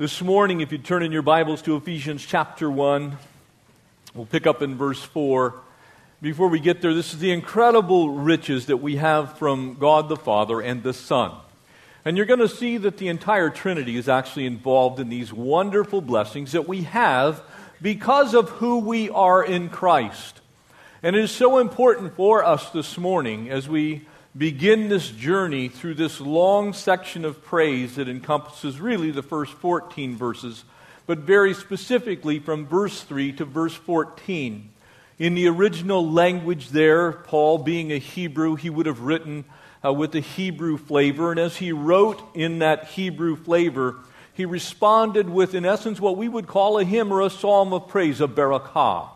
This morning, if you turn in your Bibles to Ephesians chapter 1, we'll pick up in verse 4. Before we get there, this is the incredible riches that we have from God the Father and the Son. And you're going to see that the entire Trinity is actually involved in these wonderful blessings that we have because of who we are in Christ. And it is so important for us this morning as we begin this journey through this long section of praise that encompasses really the first 14 verses, but very specifically from verse 3 to verse 14. In the original language, there, Paul being a Hebrew, he would have written uh, with a Hebrew flavor. And as he wrote in that Hebrew flavor, he responded with, in essence, what we would call a hymn or a psalm of praise, a barakah.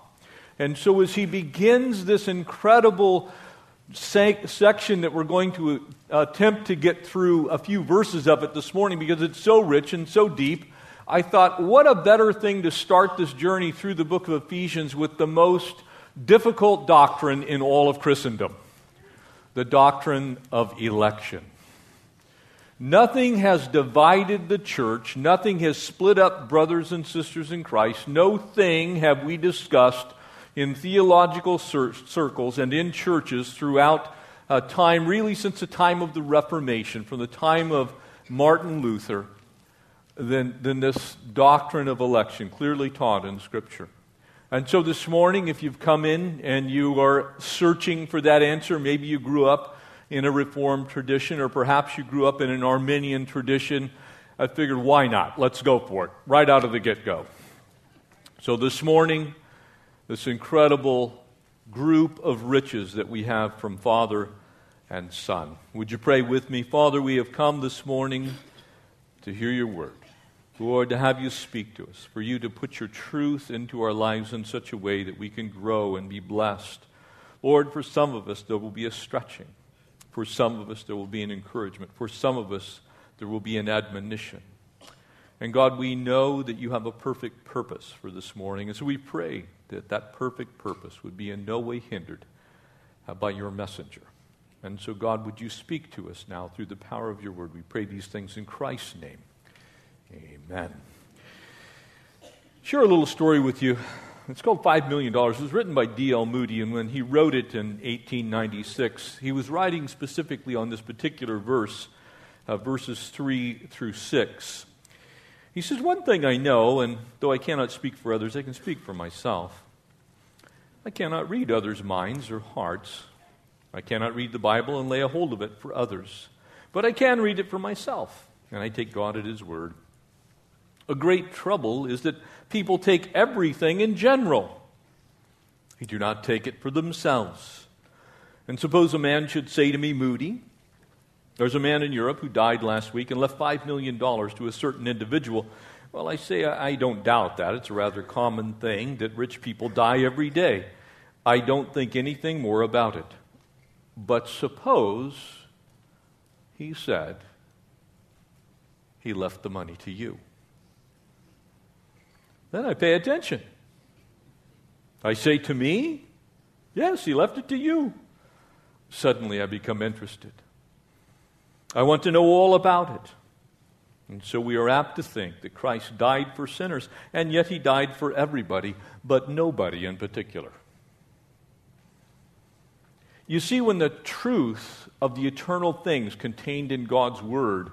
And so as he begins this incredible section that we're going to uh, attempt to get through a few verses of it this morning because it's so rich and so deep. I thought, what a better thing to start this journey through the book of Ephesians with the most difficult doctrine in all of Christendom the doctrine of election. Nothing has divided the church, nothing has split up brothers and sisters in Christ, no thing have we discussed in theological cir- circles and in churches throughout uh, time, really since the time of the Reformation, from the time of Martin Luther, than, than this doctrine of election clearly taught in Scripture. And so this morning, if you've come in and you are searching for that answer, maybe you grew up in a Reformed tradition, or perhaps you grew up in an Arminian tradition, I figured, why not? Let's go for it, right out of the get go. So this morning, this incredible group of riches that we have from Father and Son. Would you pray with me? Father, we have come this morning to hear your word. Lord, to have you speak to us, for you to put your truth into our lives in such a way that we can grow and be blessed. Lord, for some of us, there will be a stretching. For some of us, there will be an encouragement. For some of us, there will be an admonition. And God, we know that you have a perfect purpose for this morning. And so we pray that that perfect purpose would be in no way hindered uh, by your messenger. And so, God, would you speak to us now through the power of your word? We pray these things in Christ's name. Amen. Share a little story with you. It's called $5 Million. It was written by D.L. Moody, and when he wrote it in 1896, he was writing specifically on this particular verse, uh, verses 3 through 6. He says, One thing I know, and though I cannot speak for others, I can speak for myself. I cannot read others' minds or hearts. I cannot read the Bible and lay a hold of it for others. But I can read it for myself, and I take God at His word. A great trouble is that people take everything in general. They do not take it for themselves. And suppose a man should say to me, Moody, there's a man in Europe who died last week and left $5 million to a certain individual. Well, I say I don't doubt that. It's a rather common thing that rich people die every day. I don't think anything more about it. But suppose, he said, he left the money to you. Then I pay attention. I say to me, yes, he left it to you. Suddenly I become interested. I want to know all about it. And so we are apt to think that Christ died for sinners, and yet he died for everybody, but nobody in particular. You see, when the truth of the eternal things contained in God's Word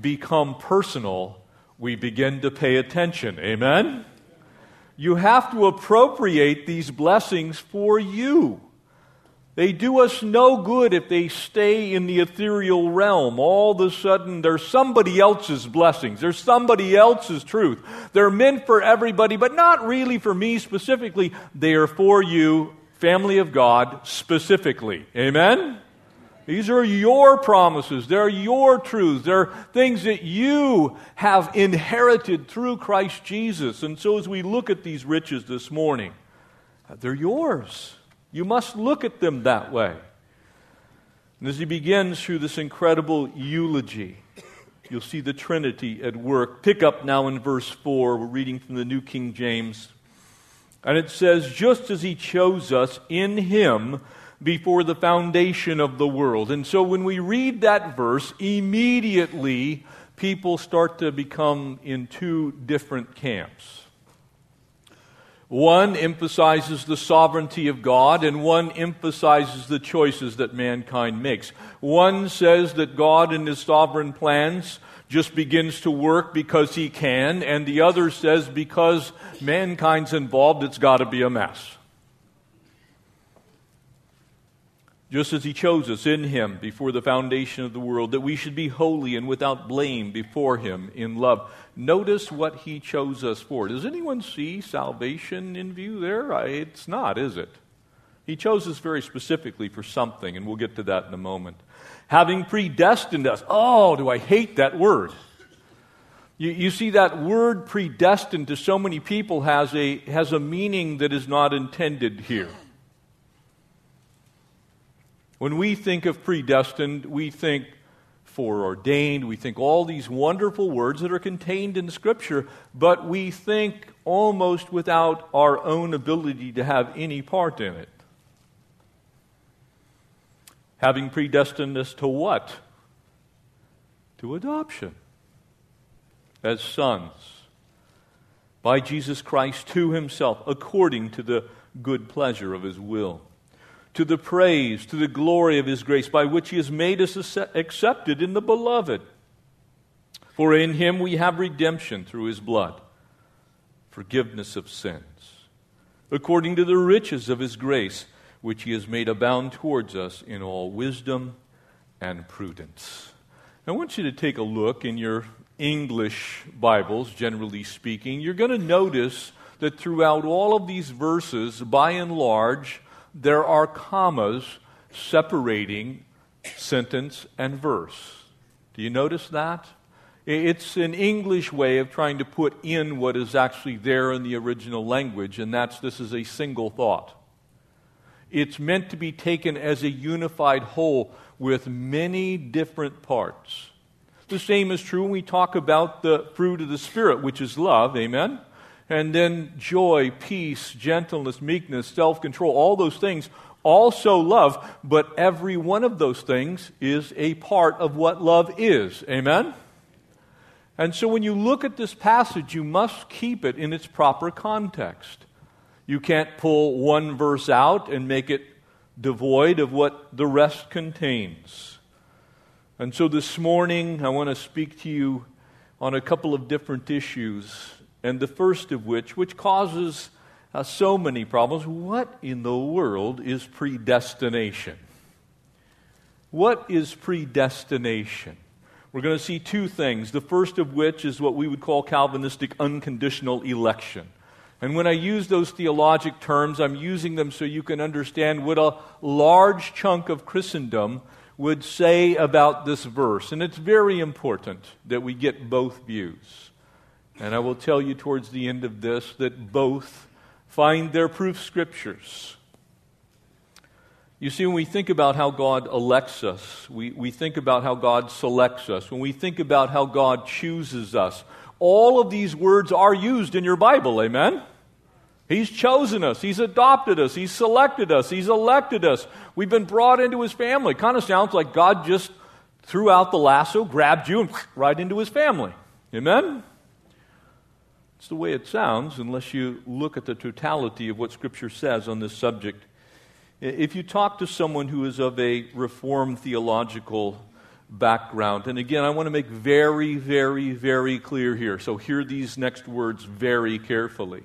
become personal, we begin to pay attention. Amen? You have to appropriate these blessings for you. They do us no good if they stay in the ethereal realm. All of a sudden, there's somebody else's blessings. There's somebody else's truth. They're meant for everybody, but not really for me specifically. They are for you, family of God, specifically. Amen? These are your promises. They're your truths. They're things that you have inherited through Christ Jesus. And so, as we look at these riches this morning, they're yours. You must look at them that way. And as he begins through this incredible eulogy, you'll see the Trinity at work. Pick up now in verse 4. We're reading from the New King James. And it says, Just as he chose us in him before the foundation of the world. And so when we read that verse, immediately people start to become in two different camps. One emphasizes the sovereignty of God, and one emphasizes the choices that mankind makes. One says that God, in his sovereign plans, just begins to work because he can, and the other says because mankind's involved, it's got to be a mess. Just as he chose us in him before the foundation of the world, that we should be holy and without blame before him in love. Notice what he chose us for. Does anyone see salvation in view there? It's not, is it? He chose us very specifically for something, and we'll get to that in a moment having predestined us. Oh, do I hate that word. You, you see, that word predestined to so many people has a, has a meaning that is not intended here. When we think of predestined, we think foreordained, we think all these wonderful words that are contained in Scripture, but we think almost without our own ability to have any part in it. Having predestined us to what? To adoption as sons by Jesus Christ to himself, according to the good pleasure of his will, to the praise, to the glory of his grace, by which he has made us accepted in the beloved. For in him we have redemption through his blood, forgiveness of sins, according to the riches of his grace which he has made abound towards us in all wisdom and prudence. I want you to take a look in your English Bibles, generally speaking. You're going to notice that throughout all of these verses, by and large, there are commas separating sentence and verse. Do you notice that? It's an English way of trying to put in what is actually there in the original language, and that's this is a single thought. It's meant to be taken as a unified whole with many different parts. The same is true when we talk about the fruit of the Spirit, which is love, amen? And then joy, peace, gentleness, meekness, self control, all those things also love, but every one of those things is a part of what love is, amen? And so when you look at this passage, you must keep it in its proper context. You can't pull one verse out and make it devoid of what the rest contains. And so this morning, I want to speak to you on a couple of different issues, and the first of which, which causes uh, so many problems, what in the world is predestination? What is predestination? We're going to see two things. The first of which is what we would call Calvinistic unconditional election. And when I use those theologic terms, I'm using them so you can understand what a large chunk of Christendom would say about this verse. And it's very important that we get both views. And I will tell you towards the end of this that both find their proof scriptures. You see, when we think about how God elects us, we, we think about how God selects us, when we think about how God chooses us, all of these words are used in your Bible, amen? He's chosen us. He's adopted us. He's selected us. He's elected us. We've been brought into his family. Kind of sounds like God just threw out the lasso, grabbed you, and right into his family. Amen? It's the way it sounds unless you look at the totality of what Scripture says on this subject. If you talk to someone who is of a Reformed theological background, and again, I want to make very, very, very clear here, so hear these next words very carefully.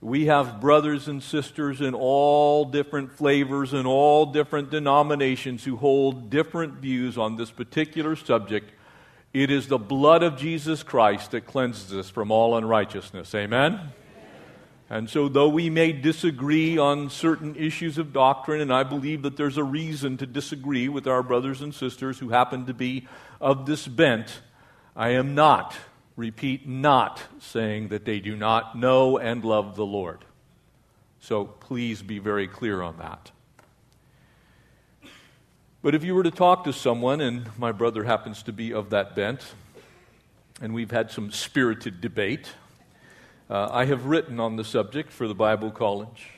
We have brothers and sisters in all different flavors and all different denominations who hold different views on this particular subject. It is the blood of Jesus Christ that cleanses us from all unrighteousness. Amen? And so, though we may disagree on certain issues of doctrine, and I believe that there's a reason to disagree with our brothers and sisters who happen to be of this bent, I am not repeat not saying that they do not know and love the Lord. So please be very clear on that. But if you were to talk to someone, and my brother happens to be of that bent, and we've had some spirited debate, uh, I have written on the subject for the Bible College.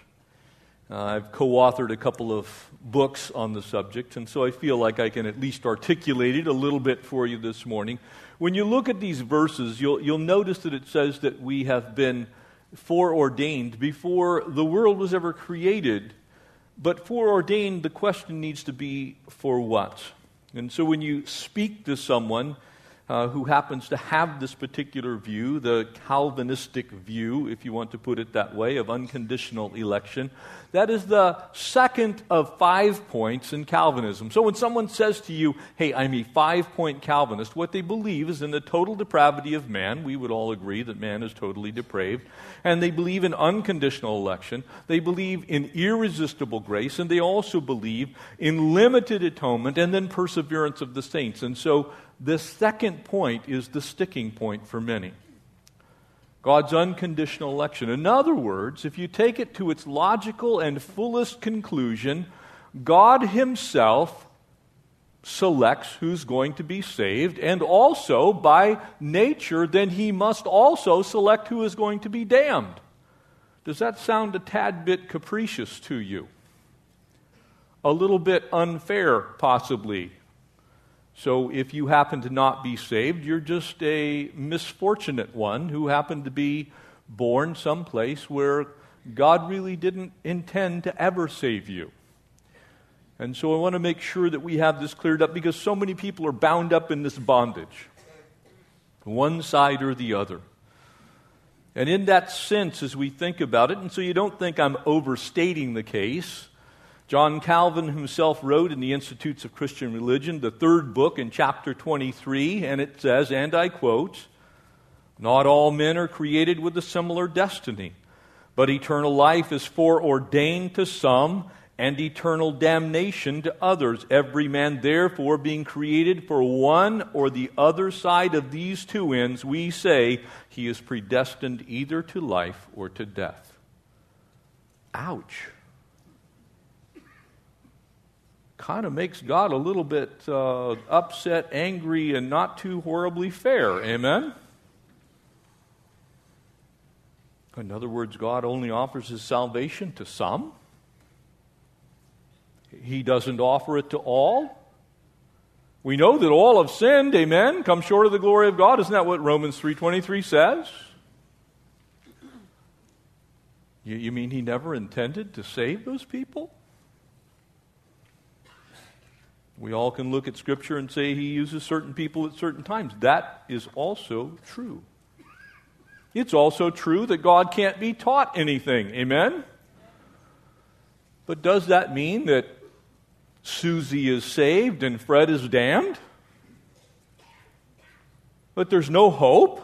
Uh, I've co authored a couple of books on the subject, and so I feel like I can at least articulate it a little bit for you this morning. When you look at these verses, you'll, you'll notice that it says that we have been foreordained before the world was ever created. But foreordained, the question needs to be for what? And so when you speak to someone, uh, who happens to have this particular view, the Calvinistic view, if you want to put it that way, of unconditional election. That is the second of five points in Calvinism. So when someone says to you, hey, I'm a five point Calvinist, what they believe is in the total depravity of man. We would all agree that man is totally depraved. And they believe in unconditional election. They believe in irresistible grace. And they also believe in limited atonement and then perseverance of the saints. And so this second point is the sticking point for many. God's unconditional election. In other words, if you take it to its logical and fullest conclusion, God Himself selects who's going to be saved, and also, by nature, then He must also select who is going to be damned. Does that sound a tad bit capricious to you? A little bit unfair, possibly, so if you happen to not be saved, you're just a misfortunate one who happened to be born someplace where God really didn't intend to ever save you. And so I want to make sure that we have this cleared up because so many people are bound up in this bondage, one side or the other. And in that sense, as we think about it, and so you don't think I'm overstating the case, John Calvin himself wrote in the Institutes of Christian Religion, the third book in chapter 23, and it says, and I quote, Not all men are created with a similar destiny, but eternal life is foreordained to some and eternal damnation to others. Every man, therefore, being created for one or the other side of these two ends, we say he is predestined either to life or to death. Ouch. Kind of makes God a little bit uh, upset, angry, and not too horribly fair. Amen? In other words, God only offers his salvation to some. He doesn't offer it to all. We know that all have sinned, amen, come short of the glory of God. Isn't that what Romans 3:23 says? You, you mean he never intended to save those people? We all can look at Scripture and say he uses certain people at certain times. That is also true. It's also true that God can't be taught anything. Amen? But does that mean that Susie is saved and Fred is damned? But there's no hope?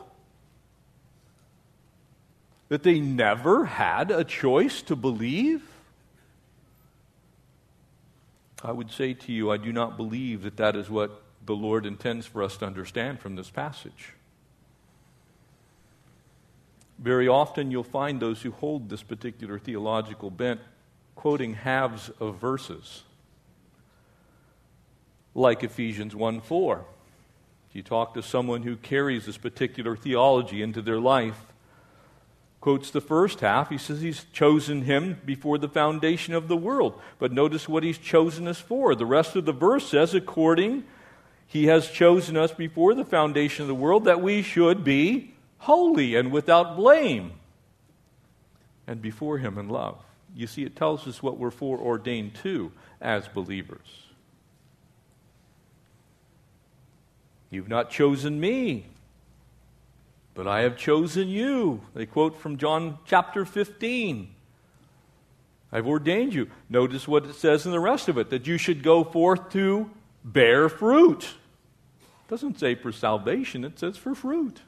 That they never had a choice to believe? I would say to you, I do not believe that that is what the Lord intends for us to understand from this passage. Very often you'll find those who hold this particular theological bent quoting halves of verses, like Ephesians 1 4. If you talk to someone who carries this particular theology into their life, quotes the first half. He says he's chosen him before the foundation of the world. But notice what he's chosen us for. The rest of the verse says, according, he has chosen us before the foundation of the world that we should be holy and without blame and before him in love. You see, it tells us what we're foreordained to as believers. You've not chosen me, but I have chosen you. They quote from John chapter 15. I've ordained you. Notice what it says in the rest of it that you should go forth to bear fruit. It doesn't say for salvation, it says for fruit.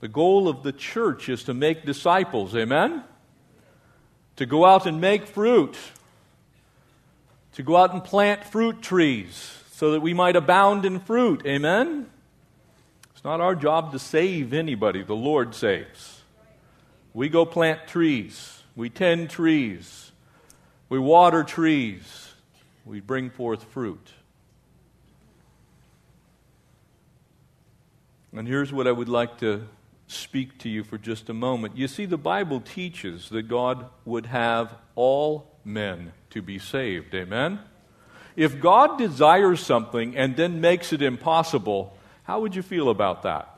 The goal of the church is to make disciples, amen? To go out and make fruit, to go out and plant fruit trees so that we might abound in fruit, amen? It's not our job to save anybody, the Lord saves. We go plant trees, we tend trees, we water trees, we bring forth fruit. And here's what I would like to speak to you for just a moment. You see, the Bible teaches that God would have all men to be saved. Amen? If God desires something and then makes it impossible, how would you feel about that?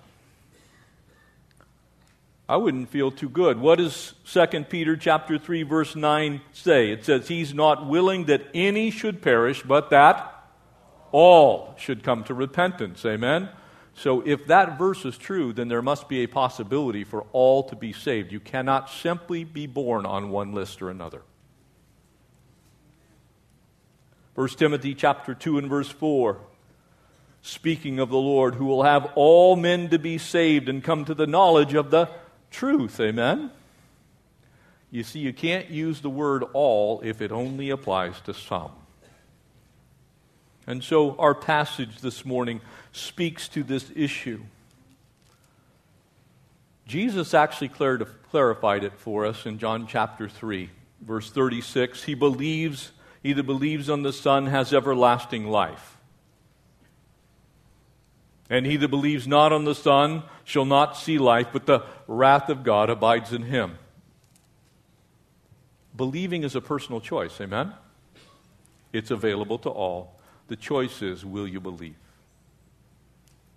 I wouldn't feel too good. What does 2 Peter chapter 3 verse 9 say? It says he's not willing that any should perish, but that all should come to repentance. Amen. So if that verse is true, then there must be a possibility for all to be saved. You cannot simply be born on one list or another. 1 Timothy chapter 2 and verse 4 speaking of the Lord who will have all men to be saved and come to the knowledge of the truth. Amen? You see, you can't use the word all if it only applies to some. And so our passage this morning speaks to this issue. Jesus actually clarified it for us in John chapter 3, verse 36. He believes, either believes on the Son has everlasting life. And he that believes not on the Son shall not see life, but the wrath of God abides in him. Believing is a personal choice, amen? It's available to all. The choice is will you believe?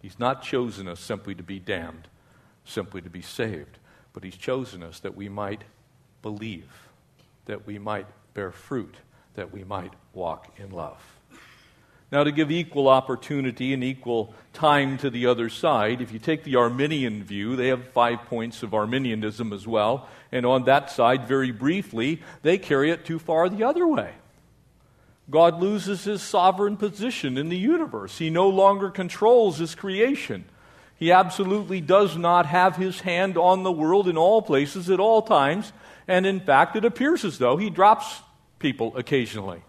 He's not chosen us simply to be damned, simply to be saved, but He's chosen us that we might believe, that we might bear fruit, that we might walk in love. Now, to give equal opportunity and equal time to the other side, if you take the Arminian view, they have five points of Arminianism as well. And on that side, very briefly, they carry it too far the other way. God loses his sovereign position in the universe. He no longer controls his creation. He absolutely does not have his hand on the world in all places at all times. And in fact, it appears as though he drops people occasionally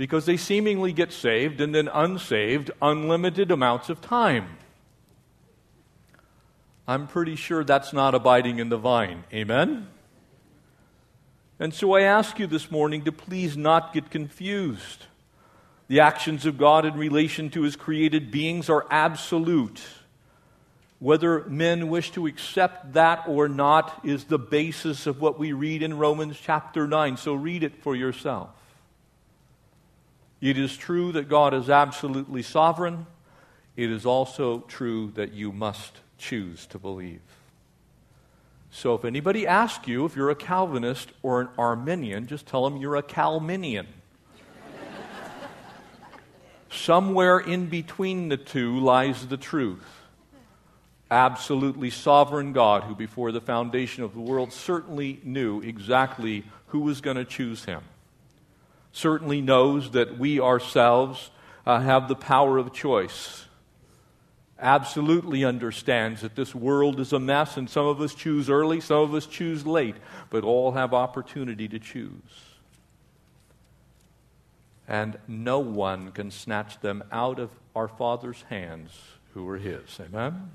because they seemingly get saved and then unsaved unlimited amounts of time. I'm pretty sure that's not abiding in the vine. Amen? And so I ask you this morning to please not get confused. The actions of God in relation to his created beings are absolute. Whether men wish to accept that or not is the basis of what we read in Romans chapter 9. So read it for yourself. It is true that God is absolutely sovereign. It is also true that you must choose to believe. So if anybody asks you if you're a Calvinist or an Arminian, just tell them you're a Calminian. Somewhere in between the two lies the truth. Absolutely sovereign God, who before the foundation of the world certainly knew exactly who was going to choose him certainly knows that we ourselves uh, have the power of choice. Absolutely understands that this world is a mess, and some of us choose early, some of us choose late, but all have opportunity to choose. And no one can snatch them out of our Father's hands who are His. Amen?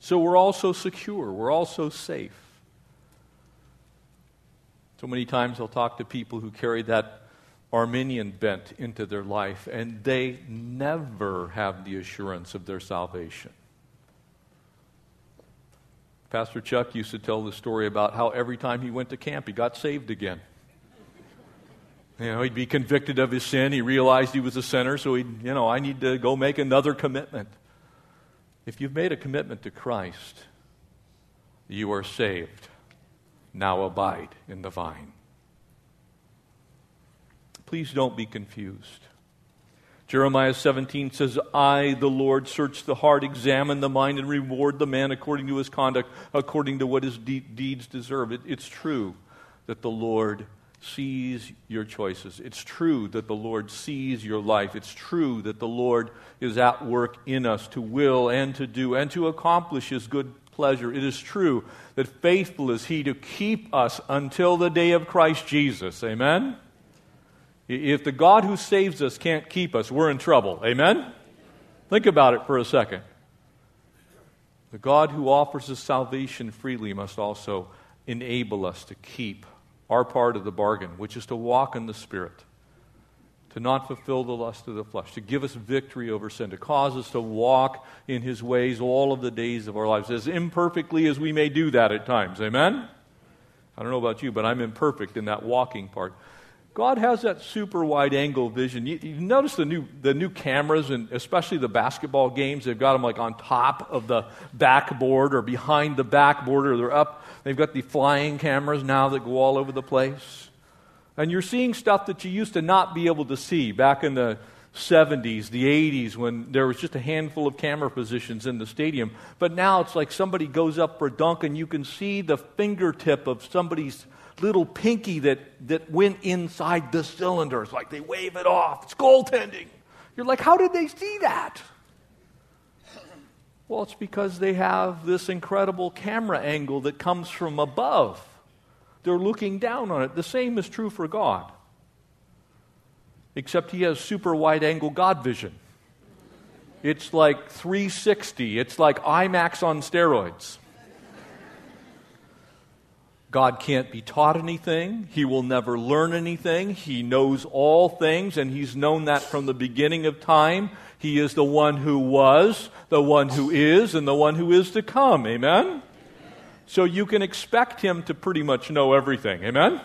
So we're also secure, we're also safe. So many times I'll talk to people who carry that Arminian bent into their life, and they never have the assurance of their salvation. Pastor Chuck used to tell the story about how every time he went to camp, he got saved again. You know, he'd be convicted of his sin. He realized he was a sinner, so he'd, you know, I need to go make another commitment. If you've made a commitment to Christ, you are saved now abide in the vine. Please don't be confused. Jeremiah 17 says, I, the Lord, search the heart, examine the mind, and reward the man according to his conduct, according to what his de- deeds deserve. It, it's true that the Lord sees your choices. It's true that the Lord sees your life. It's true that the Lord is at work in us to will and to do and to accomplish his good pleasure. It is true that faithful is He to keep us until the day of Christ Jesus. Amen? If the God who saves us can't keep us, we're in trouble. Amen? Think about it for a second. The God who offers us salvation freely must also enable us to keep our part of the bargain, which is to walk in the Spirit, to not fulfill the lust of the flesh, to give us victory over sin, to cause us to walk in his ways all of the days of our lives, as imperfectly as we may do that at times. Amen? I don't know about you, but I'm imperfect in that walking part. God has that super wide angle vision. You, you, notice the new, the new cameras, and especially the basketball games, they've got them like on top of the backboard or behind the backboard, or they're up. They've got the flying cameras now that go all over the place. And you're seeing stuff that you used to not be able to see back in the 70s, the 80s, when there was just a handful of camera positions in the stadium. But now it's like somebody goes up for a dunk and you can see the fingertip of somebody's little pinky that, that went inside the cylinder. It's like they wave it off. It's goaltending. You're like, how did they see that? Well, it's because they have this incredible camera angle that comes from above. They're looking down on it. The same is true for God, except He has super wide angle God vision. It's like 360, it's like IMAX on steroids. God can't be taught anything. He will never learn anything. He knows all things, and He's known that from the beginning of time. He is the one who was, the one who is, and the one who is to come. Amen? So you can expect him to pretty much know everything. Amen?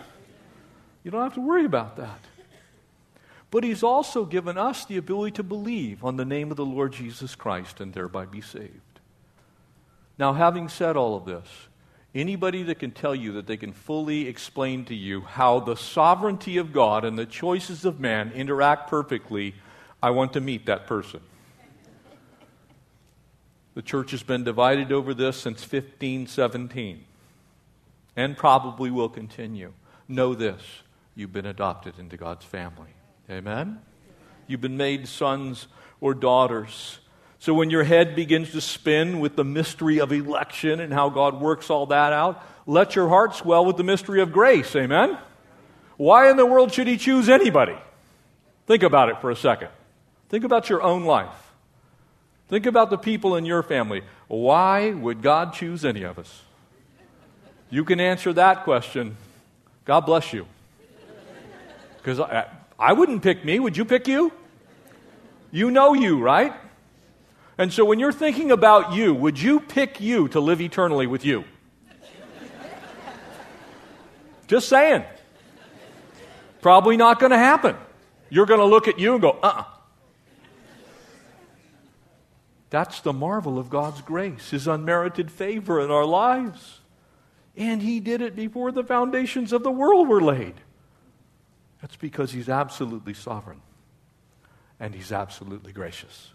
You don't have to worry about that. But he's also given us the ability to believe on the name of the Lord Jesus Christ and thereby be saved. Now, having said all of this, anybody that can tell you that they can fully explain to you how the sovereignty of God and the choices of man interact perfectly, I want to meet that person. The church has been divided over this since 1517 and probably will continue. Know this you've been adopted into God's family. Amen? You've been made sons or daughters. So when your head begins to spin with the mystery of election and how God works all that out, let your heart swell with the mystery of grace. Amen? Why in the world should He choose anybody? Think about it for a second. Think about your own life. Think about the people in your family. Why would God choose any of us? You can answer that question. God bless you. Because I, I wouldn't pick me. Would you pick you? You know you, right? And so when you're thinking about you, would you pick you to live eternally with you? Just saying. Probably not going to happen. You're going to look at you and go, uh uh-uh. That's the marvel of God's grace, His unmerited favor in our lives. And He did it before the foundations of the world were laid. That's because He's absolutely sovereign and He's absolutely gracious.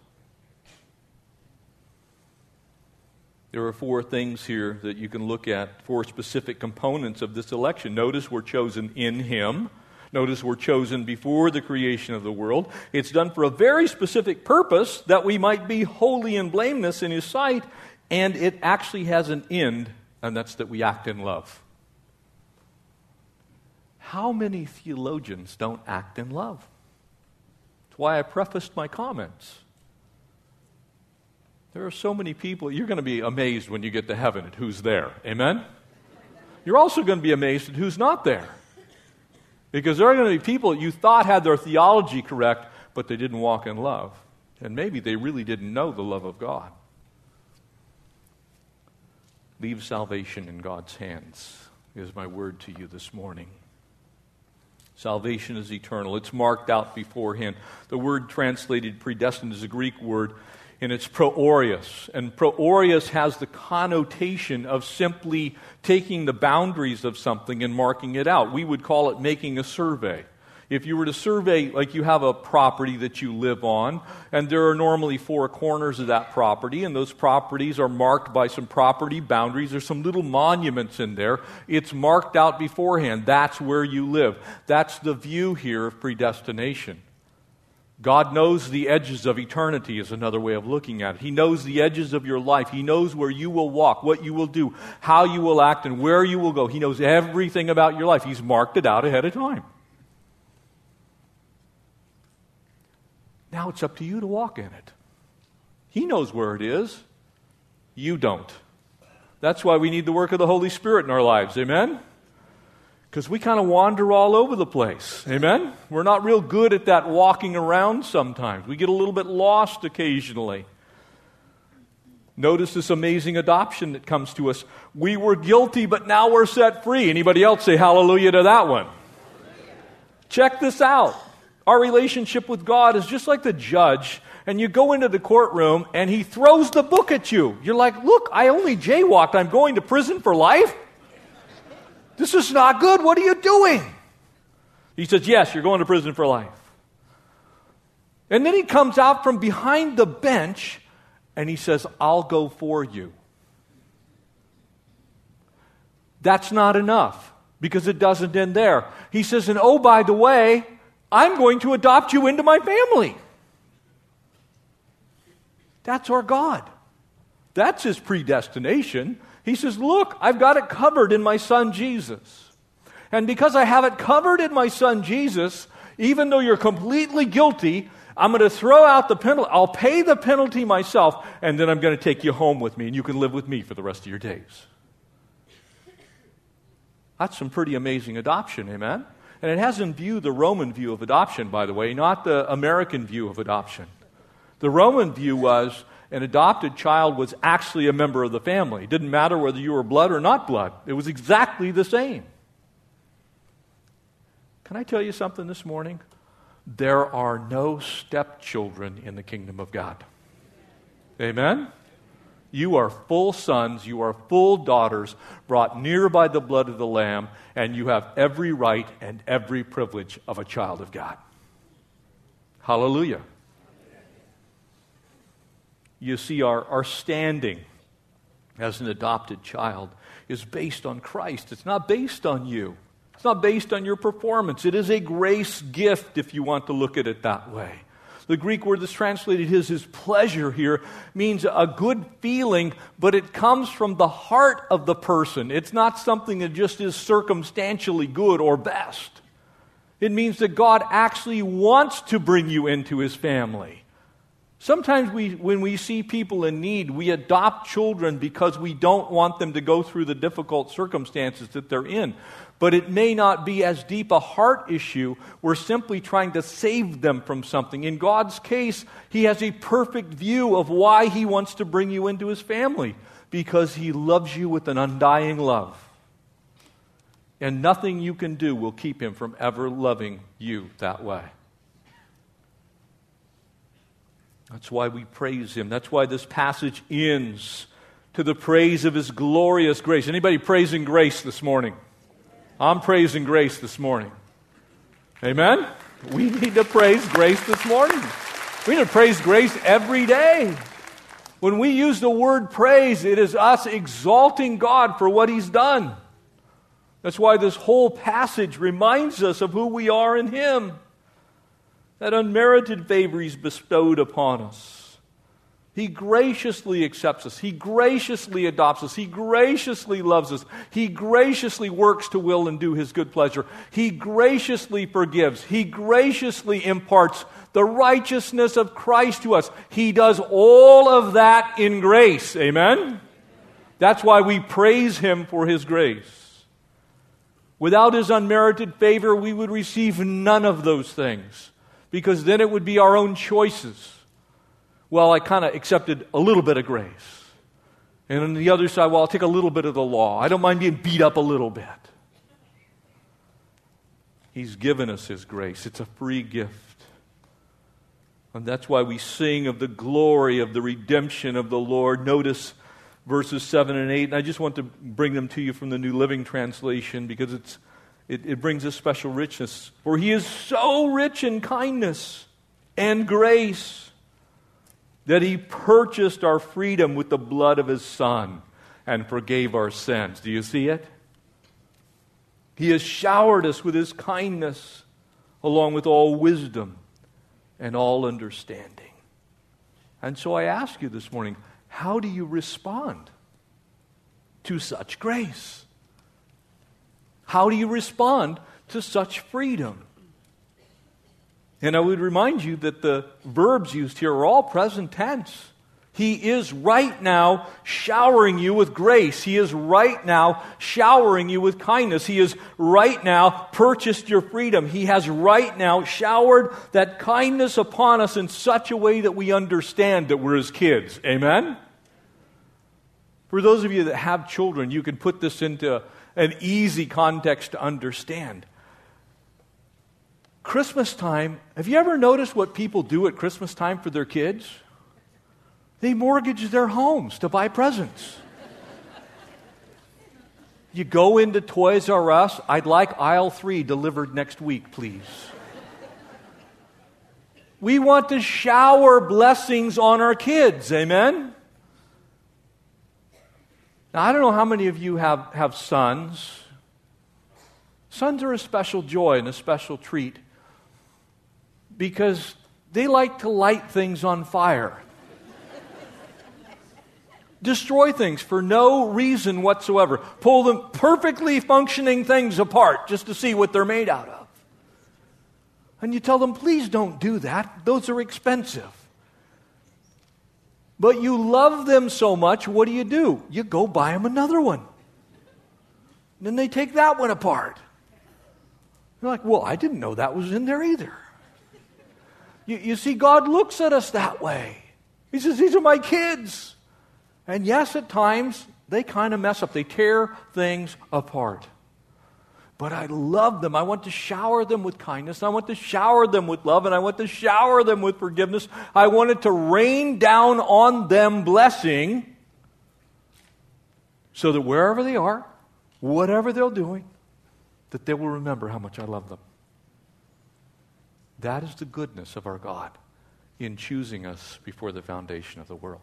There are four things here that you can look at, four specific components of this election. Notice we're chosen in Him. Notice we're chosen before the creation of the world. It's done for a very specific purpose that we might be holy and blameless in His sight, and it actually has an end, and that's that we act in love. How many theologians don't act in love? That's why I prefaced my comments. There are so many people, you're going to be amazed when you get to heaven at who's there. Amen? You're also going to be amazed at who's not there. Because there are going to be people you thought had their theology correct, but they didn't walk in love. And maybe they really didn't know the love of God. Leave salvation in God's hands, is my word to you this morning. Salvation is eternal. It's marked out beforehand. The word translated predestined is a Greek word and it's proorius. And proorius has the connotation of simply taking the boundaries of something and marking it out. We would call it making a survey. If you were to survey, like you have a property that you live on, and there are normally four corners of that property, and those properties are marked by some property boundaries. There's some little monuments in there. It's marked out beforehand. That's where you live. That's the view here of predestination. God knows the edges of eternity, is another way of looking at it. He knows the edges of your life. He knows where you will walk, what you will do, how you will act, and where you will go. He knows everything about your life. He's marked it out ahead of time. Now it's up to you to walk in it. He knows where it is. You don't. That's why we need the work of the Holy Spirit in our lives. Amen? Because we kind of wander all over the place. Amen? We're not real good at that walking around sometimes. We get a little bit lost occasionally. Notice this amazing adoption that comes to us. We were guilty, but now we're set free. Anybody else say hallelujah to that one? Check this out. Our relationship with God is just like the judge, and you go into the courtroom and he throws the book at you. You're like, Look, I only jaywalked. I'm going to prison for life? This is not good. What are you doing? He says, Yes, you're going to prison for life. And then he comes out from behind the bench and he says, I'll go for you. That's not enough because it doesn't end there. He says, and oh, by the way, I'm going to adopt you into my family. That's our God. That's his predestination. He says, Look, I've got it covered in my son Jesus. And because I have it covered in my son Jesus, even though you're completely guilty, I'm going to throw out the penalty. I'll pay the penalty myself, and then I'm going to take you home with me, and you can live with me for the rest of your days. That's some pretty amazing adoption, amen? And it has in view the Roman view of adoption, by the way, not the American view of adoption. The Roman view was an adopted child was actually a member of the family. It didn't matter whether you were blood or not blood, it was exactly the same. Can I tell you something this morning? there are no stepchildren in the kingdom of God. Amen? You are full sons, you are full daughters, brought near by the blood of the Lamb, and you have every right and every privilege of a child of God. Hallelujah. You see, our, our standing as an adopted child is based on Christ, it's not based on you. It's not based on your performance. It is a grace gift, if you want to look at it that way. The Greek word that's translated his, his pleasure here means a good feeling, but it comes from the heart of the person. It's not something that just is circumstantially good or best. It means that God actually wants to bring you into his family. Sometimes we, when we see people in need, we adopt children because we don't want them to go through the difficult circumstances that they're in but it may not be as deep a heart issue. We're simply trying to save them from something. In God's case, He has a perfect view of why He wants to bring you into His family because He loves you with an undying love. And nothing you can do will keep Him from ever loving you that way. That's why we praise Him. That's why this passage ends to the praise of His glorious grace. Anybody praising grace this morning? I'm praising grace this morning. Amen? We need to praise grace this morning. We need to praise grace every day. When we use the word praise, it is us exalting God for what He's done. That's why this whole passage reminds us of who we are in Him. That unmerited favor He's bestowed upon us. He graciously accepts us. He graciously adopts us. He graciously loves us. He graciously works to will and do His good pleasure. He graciously forgives. He graciously imparts the righteousness of Christ to us. He does all of that in grace. Amen? That's why we praise Him for His grace. Without His unmerited favor, we would receive none of those things because then it would be our own choices well, I kind of accepted a little bit of grace. And on the other side, well, I'll take a little bit of the law. I don't mind being beat up a little bit. He's given us His grace, it's a free gift. And that's why we sing of the glory of the redemption of the Lord. Notice verses 7 and 8. And I just want to bring them to you from the New Living Translation because it's, it, it brings a special richness. For He is so rich in kindness and grace that he purchased our freedom with the blood of his son and forgave our sins. Do you see it? He has showered us with his kindness along with all wisdom and all understanding. And so I ask you this morning how do you respond to such grace? How do you respond to such freedom? And I would remind you that the verbs used here are all present tense. He is right now showering you with grace. He is right now showering you with kindness. He is right now purchased your freedom. He has right now showered that kindness upon us in such a way that we understand that we're his kids. Amen? For those of you that have children, you can put this into an easy context to understand. Christmas time, have you ever noticed what people do at Christmas time for their kids? They mortgage their homes to buy presents. you go into Toys R Us, I'd like aisle three delivered next week, please. We want to shower blessings on our kids, amen? Now, I don't know how many of you have, have sons. Sons are a special joy and a special treat because they like to light things on fire destroy things for no reason whatsoever, pull them perfectly functioning things apart just to see what they're made out of. And you tell them, please don't do that, those are expensive. But you love them so much, what do you do? You go buy them another one. Then they take that one apart. You're like, well, I didn't know that was in there either. You, you see, God looks at us that way. He says, These are my kids. And yes, at times they kind of mess up, they tear things apart. But I love them. I want to shower them with kindness. I want to shower them with love. And I want to shower them with forgiveness. I wanted to rain down on them blessing so that wherever they are, whatever they're doing, that they will remember how much I love them. That is the goodness of our God in choosing us before the foundation of the world.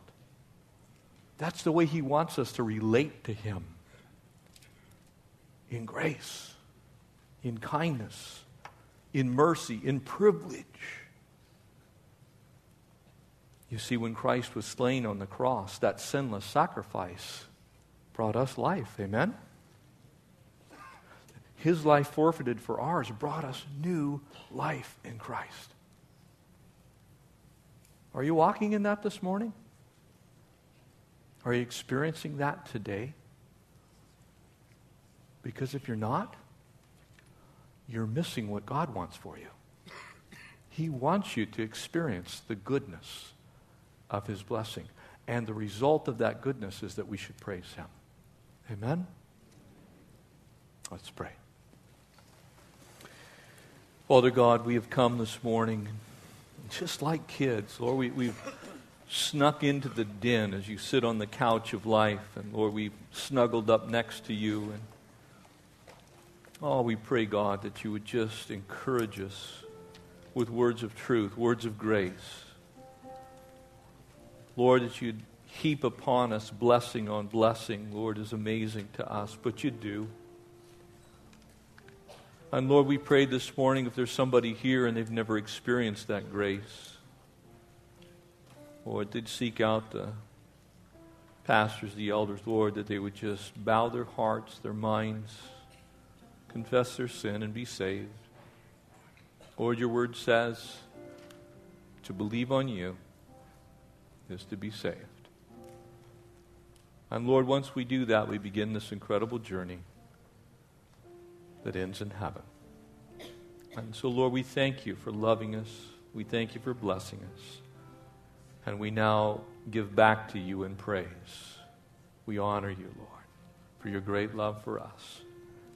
That's the way He wants us to relate to Him in grace, in kindness, in mercy, in privilege. You see, when Christ was slain on the cross, that sinless sacrifice brought us life. Amen? His life forfeited for ours brought us new life in Christ. Are you walking in that this morning? Are you experiencing that today? Because if you're not, you're missing what God wants for you. He wants you to experience the goodness of His blessing. And the result of that goodness is that we should praise Him. Amen? Let's pray. Father God, we have come this morning just like kids. Lord, we, we've snuck into the den as you sit on the couch of life. And Lord, we've snuggled up next to you. And oh, we pray, God, that you would just encourage us with words of truth, words of grace. Lord, that you'd heap upon us blessing on blessing, Lord, is amazing to us, but you do. And Lord, we pray this morning if there's somebody here and they've never experienced that grace, Lord, they'd seek out the pastors, the elders, Lord, that they would just bow their hearts, their minds, confess their sin, and be saved. Lord, your word says to believe on you is to be saved. And Lord, once we do that, we begin this incredible journey that ends in heaven. And so, Lord, we thank you for loving us. We thank you for blessing us. And we now give back to you in praise. We honor you, Lord, for your great love for us.